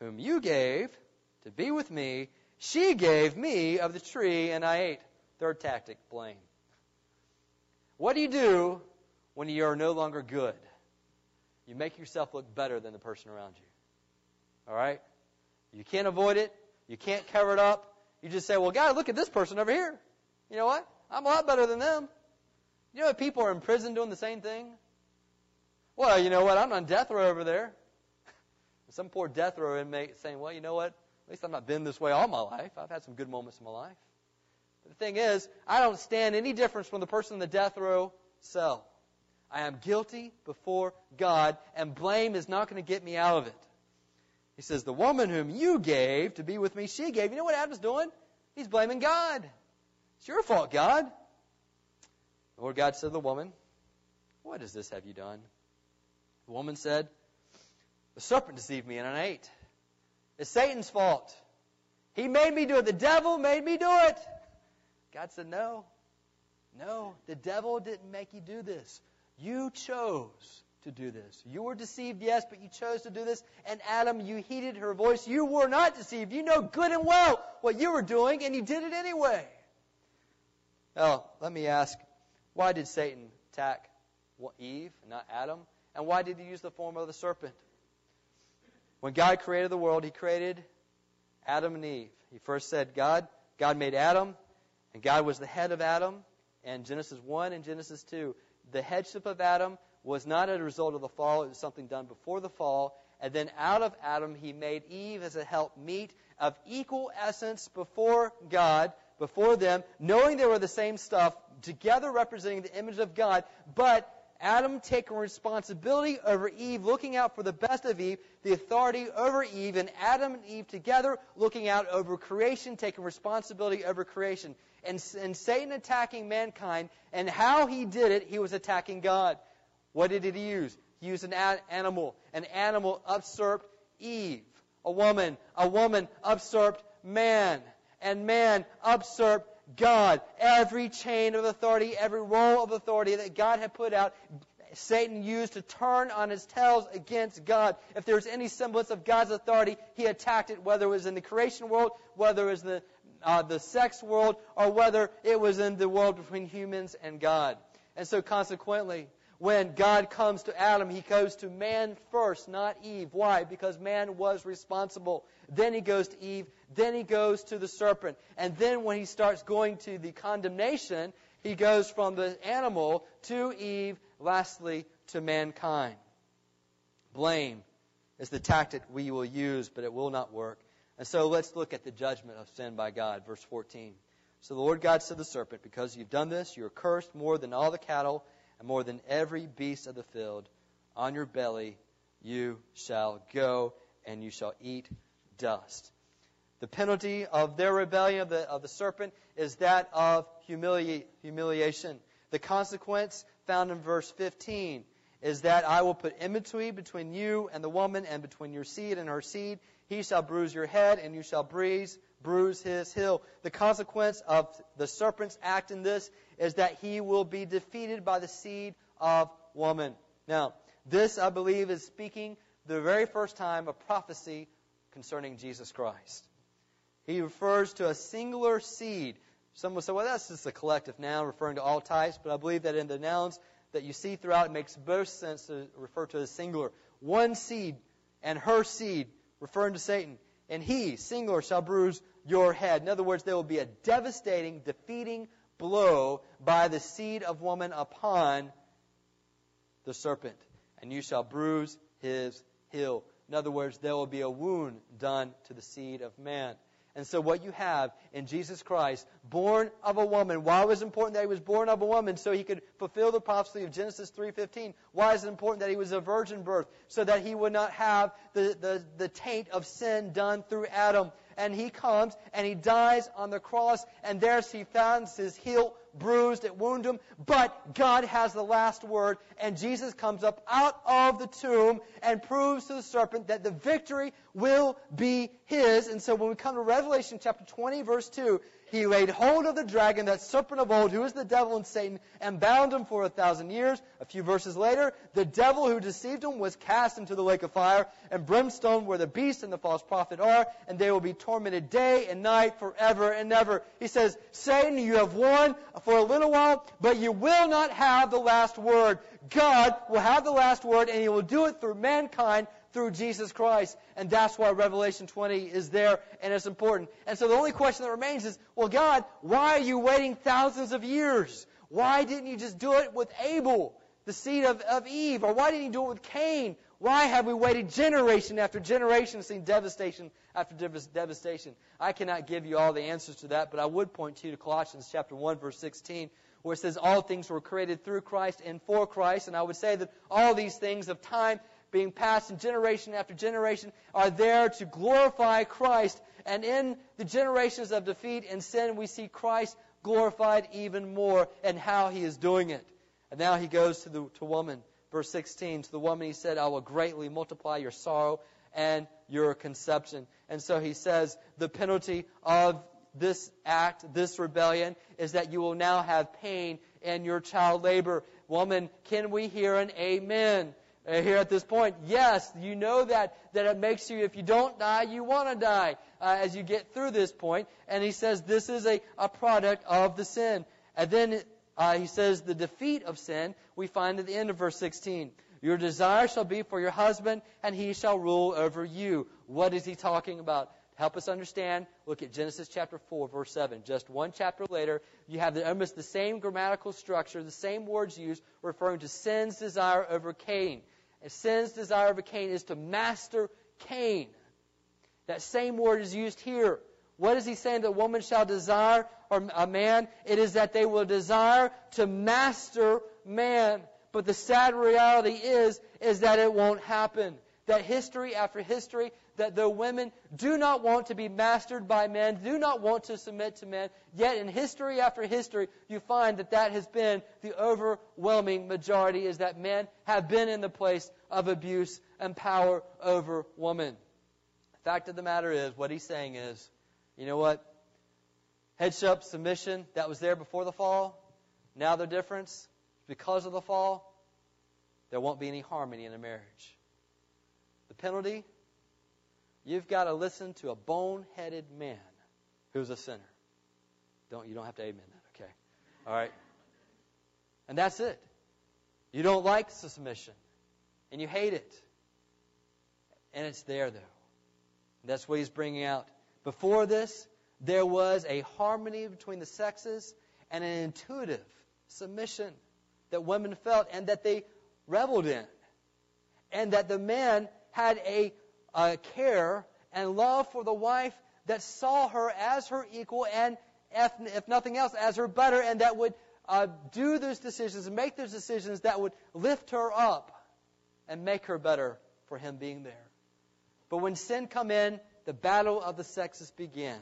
whom you gave to be with me, she gave me of the tree and I ate. Third tactic, blame. What do you do when you are no longer good? You make yourself look better than the person around you. All right? You can't avoid it. You can't cover it up. You just say, well, God, look at this person over here. You know what? I'm a lot better than them. You know what? People are in prison doing the same thing. Well, you know what? I'm on death row over there. Some poor death row inmate saying, well, you know what? At least I've not been this way all my life. I've had some good moments in my life. But the thing is, I don't stand any difference from the person in the death row cell. I am guilty before God, and blame is not going to get me out of it. He says, The woman whom you gave to be with me, she gave. You know what Adam's doing? He's blaming God. It's your fault, God. The Lord God said to the woman, What does this have you done? The woman said, The serpent deceived me and I ate. It's Satan's fault. He made me do it. The devil made me do it. God said, No. No, the devil didn't make you do this. You chose to do this. You were deceived, yes, but you chose to do this. And Adam, you heeded her voice. You were not deceived. You know good and well what you were doing, and you did it anyway. Now, let me ask, why did Satan attack Eve, not Adam? And why did he use the form of the serpent? When God created the world, he created Adam and Eve. He first said, God, God made Adam, and God was the head of Adam. And Genesis 1 and Genesis 2, the headship of Adam was not a result of the fall, it was something done before the fall. And then out of Adam, he made Eve as a help meet of equal essence before God, before them, knowing they were the same stuff, together representing the image of God, but Adam taking responsibility over Eve, looking out for the best of Eve, the authority over Eve, and Adam and Eve together looking out over creation, taking responsibility over creation. And, and Satan attacking mankind, and how he did it, he was attacking God. What did he use? He used an animal. An animal usurped Eve. A woman. A woman usurped man. And man usurped God. Every chain of authority, every role of authority that God had put out, Satan used to turn on his tails against God. If there was any semblance of God's authority, he attacked it, whether it was in the creation world, whether it was the, uh, the sex world, or whether it was in the world between humans and God. And so consequently, when God comes to Adam, he goes to man first, not Eve. Why? Because man was responsible. Then he goes to Eve. Then he goes to the serpent. And then when he starts going to the condemnation, he goes from the animal to Eve, lastly to mankind. Blame is the tactic we will use, but it will not work. And so let's look at the judgment of sin by God. Verse 14. So the Lord God said to the serpent, Because you've done this, you are cursed more than all the cattle and more than every beast of the field. On your belly you shall go, and you shall eat dust. The penalty of their rebellion of the, of the serpent is that of humili- humiliation. The consequence found in verse 15 is that I will put enmity between you and the woman, and between your seed and her seed. He shall bruise your head, and you shall bruise, bruise his heel. The consequence of the serpent's act in this is that he will be defeated by the seed of woman. Now, this, I believe, is speaking the very first time of prophecy concerning Jesus Christ. He refers to a singular seed. Some will say, well, that's just a collective noun referring to all types, but I believe that in the nouns that you see throughout, it makes both sense to refer to a singular. One seed and her seed, referring to Satan. And he, singular, shall bruise your head. In other words, there will be a devastating, defeating blow by the seed of woman upon the serpent, and you shall bruise his heel. In other words, there will be a wound done to the seed of man. And so what you have in Jesus Christ, born of a woman, why was it important that he was born of a woman? So he could fulfill the prophecy of Genesis 3.15. Why is it important that he was a virgin birth? So that he would not have the, the, the taint of sin done through Adam and he comes and he dies on the cross, and there he finds his heel bruised, it wounded him, but God has the last word, and Jesus comes up out of the tomb and proves to the serpent that the victory will be his. And so when we come to Revelation chapter 20, verse 2, he laid hold of the dragon, that serpent of old, who is the devil and Satan, and bound him for a thousand years. A few verses later, the devil who deceived him was cast into the lake of fire and brimstone where the beast and the false prophet are, and they will be tormented day and night forever and ever. He says, Satan, you have won for a little while, but you will not have the last word. God will have the last word, and he will do it through mankind through Jesus Christ. And that's why Revelation 20 is there and it's important. And so the only question that remains is, well, God, why are you waiting thousands of years? Why didn't you just do it with Abel, the seed of, of Eve? Or why didn't you do it with Cain? Why have we waited generation after generation, seeing devastation after devastation? I cannot give you all the answers to that, but I would point you to Colossians chapter 1, verse 16, where it says all things were created through Christ and for Christ. And I would say that all these things of time being passed in generation after generation are there to glorify Christ. And in the generations of defeat and sin, we see Christ glorified even more and how he is doing it. And now he goes to the to woman. Verse 16, to the woman he said, I will greatly multiply your sorrow and your conception. And so he says, the penalty of this act, this rebellion, is that you will now have pain in your child labor. Woman, can we hear an amen? Uh, here at this point. Yes, you know that, that it makes you, if you don't die, you want to die uh, as you get through this point. And he says this is a, a product of the sin. And then uh, he says the defeat of sin we find at the end of verse 16. Your desire shall be for your husband, and he shall rule over you. What is he talking about? help us understand, look at Genesis chapter 4, verse 7. Just one chapter later, you have the, almost the same grammatical structure, the same words used, referring to sin's desire over Cain. And sin's desire over Cain is to master Cain. That same word is used here. What is he saying that woman shall desire or a man? It is that they will desire to master man. But the sad reality is, is that it won't happen. That history after history, that the women do not want to be mastered by men, do not want to submit to men, yet in history after history, you find that that has been the overwhelming majority, is that men have been in the place of abuse and power over women. The fact of the matter is, what he's saying is, you know what? Headship, submission, that was there before the fall. Now the difference, because of the fall, there won't be any harmony in a marriage. The penalty, you've got to listen to a bone-headed man who's a sinner. Don't you don't have to amen that, okay? All right. And that's it. You don't like submission, and you hate it, and it's there though. That's what he's bringing out. Before this, there was a harmony between the sexes and an intuitive submission that women felt and that they reveled in. And that the man had a, a care and love for the wife that saw her as her equal and, if, if nothing else, as her better, and that would uh, do those decisions make those decisions that would lift her up and make her better for him being there. But when sin come in, the battle of the sexes began.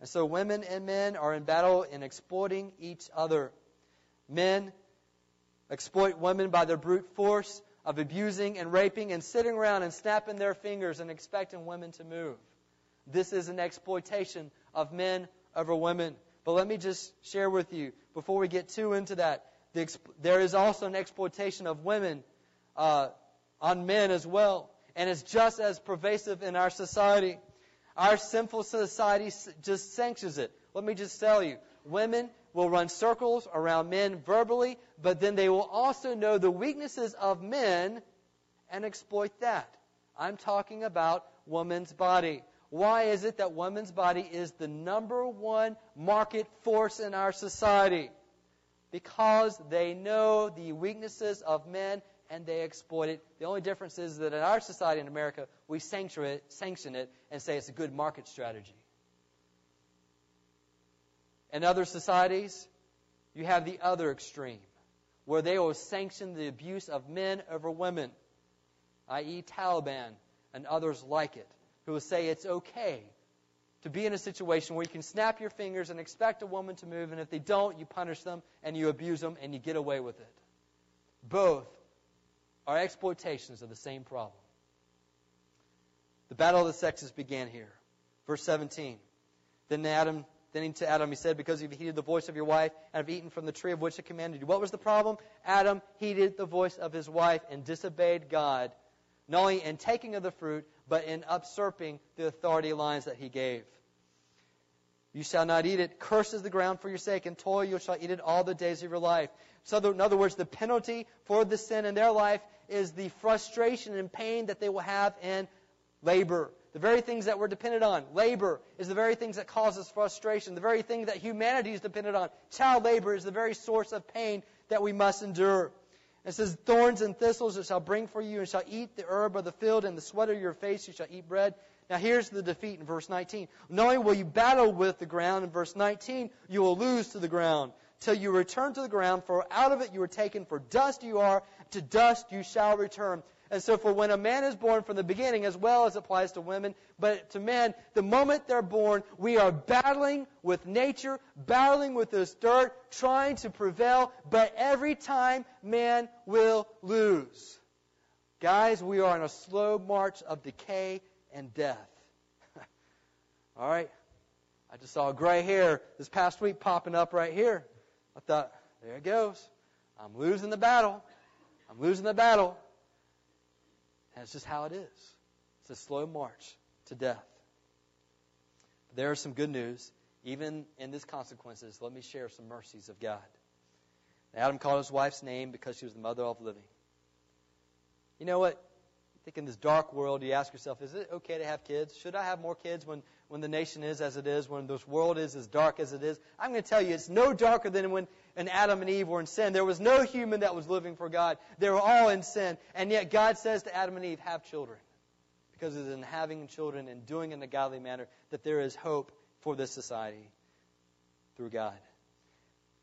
And so women and men are in battle in exploiting each other. Men exploit women by their brute force of abusing and raping and sitting around and snapping their fingers and expecting women to move. This is an exploitation of men over women. But let me just share with you, before we get too into that, the, there is also an exploitation of women uh, on men as well and it's just as pervasive in our society. Our sinful society just sanctions it. Let me just tell you, women will run circles around men verbally, but then they will also know the weaknesses of men and exploit that. I'm talking about woman's body. Why is it that woman's body is the number one market force in our society? Because they know the weaknesses of men and they exploit it. The only difference is that in our society in America, we sanction it, sanction it and say it's a good market strategy. In other societies, you have the other extreme, where they will sanction the abuse of men over women, i.e., Taliban and others like it, who will say it's okay to be in a situation where you can snap your fingers and expect a woman to move, and if they don't, you punish them and you abuse them and you get away with it. Both are exploitations of the same problem. The battle of the sexes began here. Verse 17. Then Adam, then to Adam he said, Because you've heeded the voice of your wife and have eaten from the tree of which I commanded you. What was the problem? Adam heeded the voice of his wife and disobeyed God, not only in taking of the fruit, but in usurping the authority lines that he gave. You shall not eat it. Cursed is the ground for your sake, and toil you shall eat it all the days of your life. So, in other words, the penalty for the sin in their life is the frustration and pain that they will have in labor. The very things that we're dependent on. Labor is the very things that causes frustration. The very thing that humanity is dependent on. Child labor is the very source of pain that we must endure. It says, Thorns and thistles it shall bring for you, and shall eat the herb of the field, and the sweat of your face you shall eat bread. Now here's the defeat in verse 19. Knowing will you battle with the ground, in verse 19, you will lose to the ground till you return to the ground, for out of it you were taken, for dust you are, to dust you shall return. And so, for when a man is born from the beginning, as well as applies to women, but to men, the moment they're born, we are battling with nature, battling with this dirt, trying to prevail, but every time man will lose. Guys, we are on a slow march of decay and death. [LAUGHS] All right? I just saw gray hair this past week popping up right here. I thought, there it goes. I'm losing the battle. I'm losing the battle. It's just how it is. It's a slow march to death. But there is some good news. even in these consequences, let me share some mercies of God. Adam called his wife's name because she was the mother of living. You know what? Think in this dark world, you ask yourself, is it okay to have kids? Should I have more kids when, when the nation is as it is, when this world is as dark as it is? I'm going to tell you, it's no darker than when and Adam and Eve were in sin. There was no human that was living for God. They were all in sin. And yet God says to Adam and Eve, have children. Because it is in having children and doing it in a godly manner that there is hope for this society through God.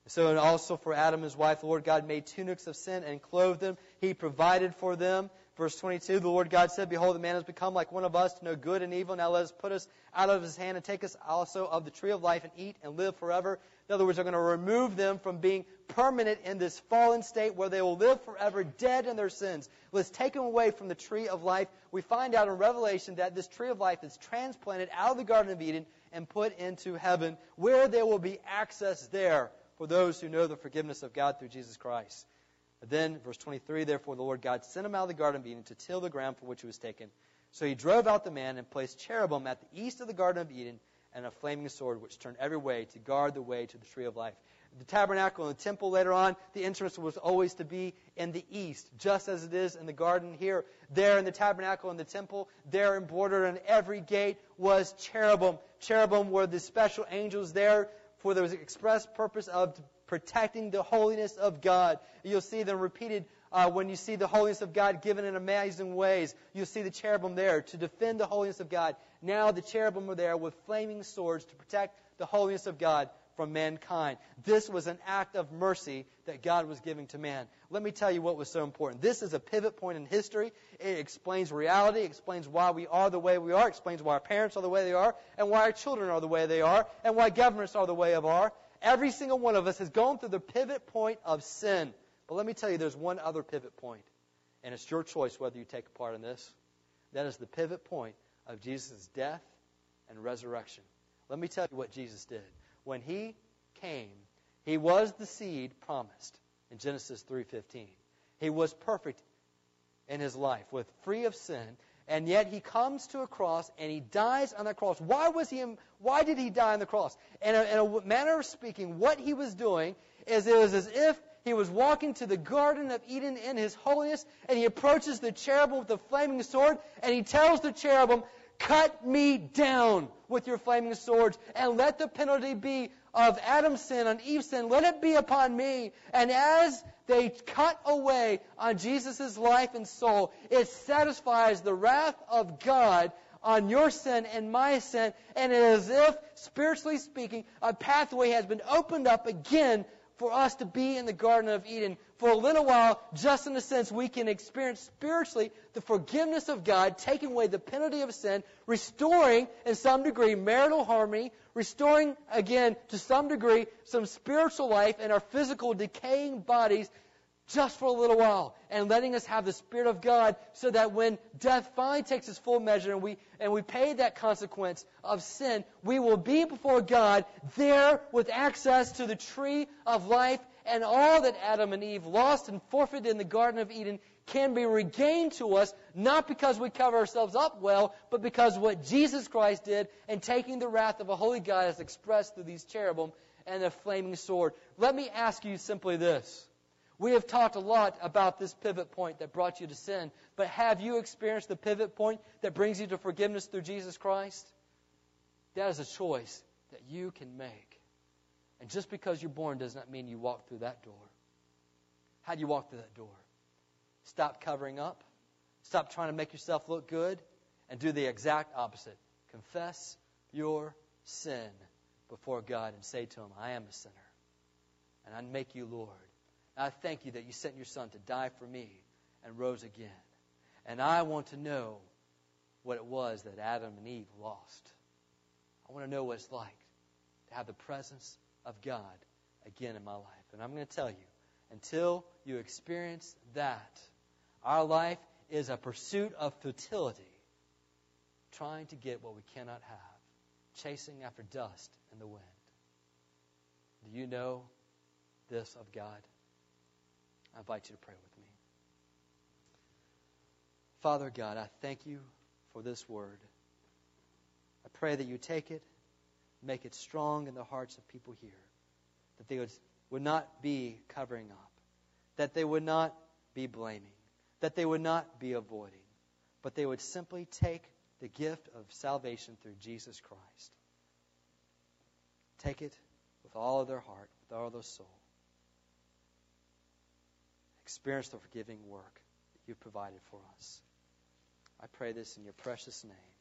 So and also for Adam and his wife, the Lord God made tunics of sin and clothed them. He provided for them. Verse 22, the Lord God said, Behold, the man has become like one of us to know good and evil. Now let us put us out of his hand and take us also of the tree of life and eat and live forever. In other words, they're going to remove them from being permanent in this fallen state where they will live forever dead in their sins. Let's take them away from the tree of life. We find out in Revelation that this tree of life is transplanted out of the Garden of Eden and put into heaven, where there will be access there for those who know the forgiveness of God through Jesus Christ. Then, verse 23, therefore the Lord God sent him out of the Garden of Eden to till the ground for which he was taken. So he drove out the man and placed cherubim at the east of the Garden of Eden and a flaming sword which turned every way to guard the way to the tree of life. The tabernacle and the temple later on, the entrance was always to be in the east, just as it is in the garden here. There in the tabernacle and the temple, there embroidered on every gate was cherubim. Cherubim were the special angels there for the express purpose of protecting the holiness of God. You'll see them repeated uh, when you see the holiness of God given in amazing ways. You'll see the cherubim there to defend the holiness of God. Now the cherubim are there with flaming swords to protect the holiness of God from mankind. This was an act of mercy that God was giving to man. Let me tell you what was so important. This is a pivot point in history. It explains reality, it explains why we are the way we are, explains why our parents are the way they are, and why our children are the way they are, and why governments are the way of are. Every single one of us has gone through the pivot point of sin. But let me tell you, there's one other pivot point, and it's your choice whether you take a part in this. That is the pivot point of Jesus' death and resurrection. Let me tell you what Jesus did. When he came, he was the seed promised in Genesis 3:15. He was perfect in his life, with free of sin, and yet he comes to a cross and he dies on the cross. Why was he? Why did he die on the cross? In a, in a manner of speaking, what he was doing is it was as if he was walking to the Garden of Eden in his holiness, and he approaches the cherubim with the flaming sword, and he tells the cherubim, Cut me down with your flaming swords, and let the penalty be of Adam's sin and Eve's sin. Let it be upon me. And as they cut away on Jesus' life and soul, it satisfies the wrath of God on your sin and my sin, and it is as if, spiritually speaking, a pathway has been opened up again for us to be in the Garden of Eden for a little while, just in a sense, we can experience spiritually the forgiveness of God, taking away the penalty of sin, restoring, in some degree, marital harmony, restoring, again, to some degree, some spiritual life in our physical decaying bodies just for a little while and letting us have the Spirit of God so that when death finally takes its full measure and we, and we pay that consequence of sin, we will be before God there with access to the tree of life and all that Adam and Eve lost and forfeited in the Garden of Eden can be regained to us, not because we cover ourselves up well, but because what Jesus Christ did in taking the wrath of a holy God is expressed through these cherubim and the flaming sword. Let me ask you simply this. We have talked a lot about this pivot point that brought you to sin, but have you experienced the pivot point that brings you to forgiveness through Jesus Christ? That is a choice that you can make. And just because you're born does not mean you walk through that door. How do you walk through that door? Stop covering up. Stop trying to make yourself look good and do the exact opposite. Confess your sin before God and say to Him, I am a sinner. And I make you Lord. And I thank you that you sent your son to die for me and rose again. And I want to know what it was that Adam and Eve lost. I want to know what it's like to have the presence of God again in my life. And I'm going to tell you, until you experience that, our life is a pursuit of futility, trying to get what we cannot have, chasing after dust in the wind. Do you know this of God? I invite you to pray with me. Father God, I thank you for this word. I pray that you take it, make it strong in the hearts of people here. That they would, would not be covering up. That they would not be blaming. That they would not be avoiding. But they would simply take the gift of salvation through Jesus Christ. Take it with all of their heart, with all of their soul. Experience the forgiving work that you've provided for us. I pray this in your precious name.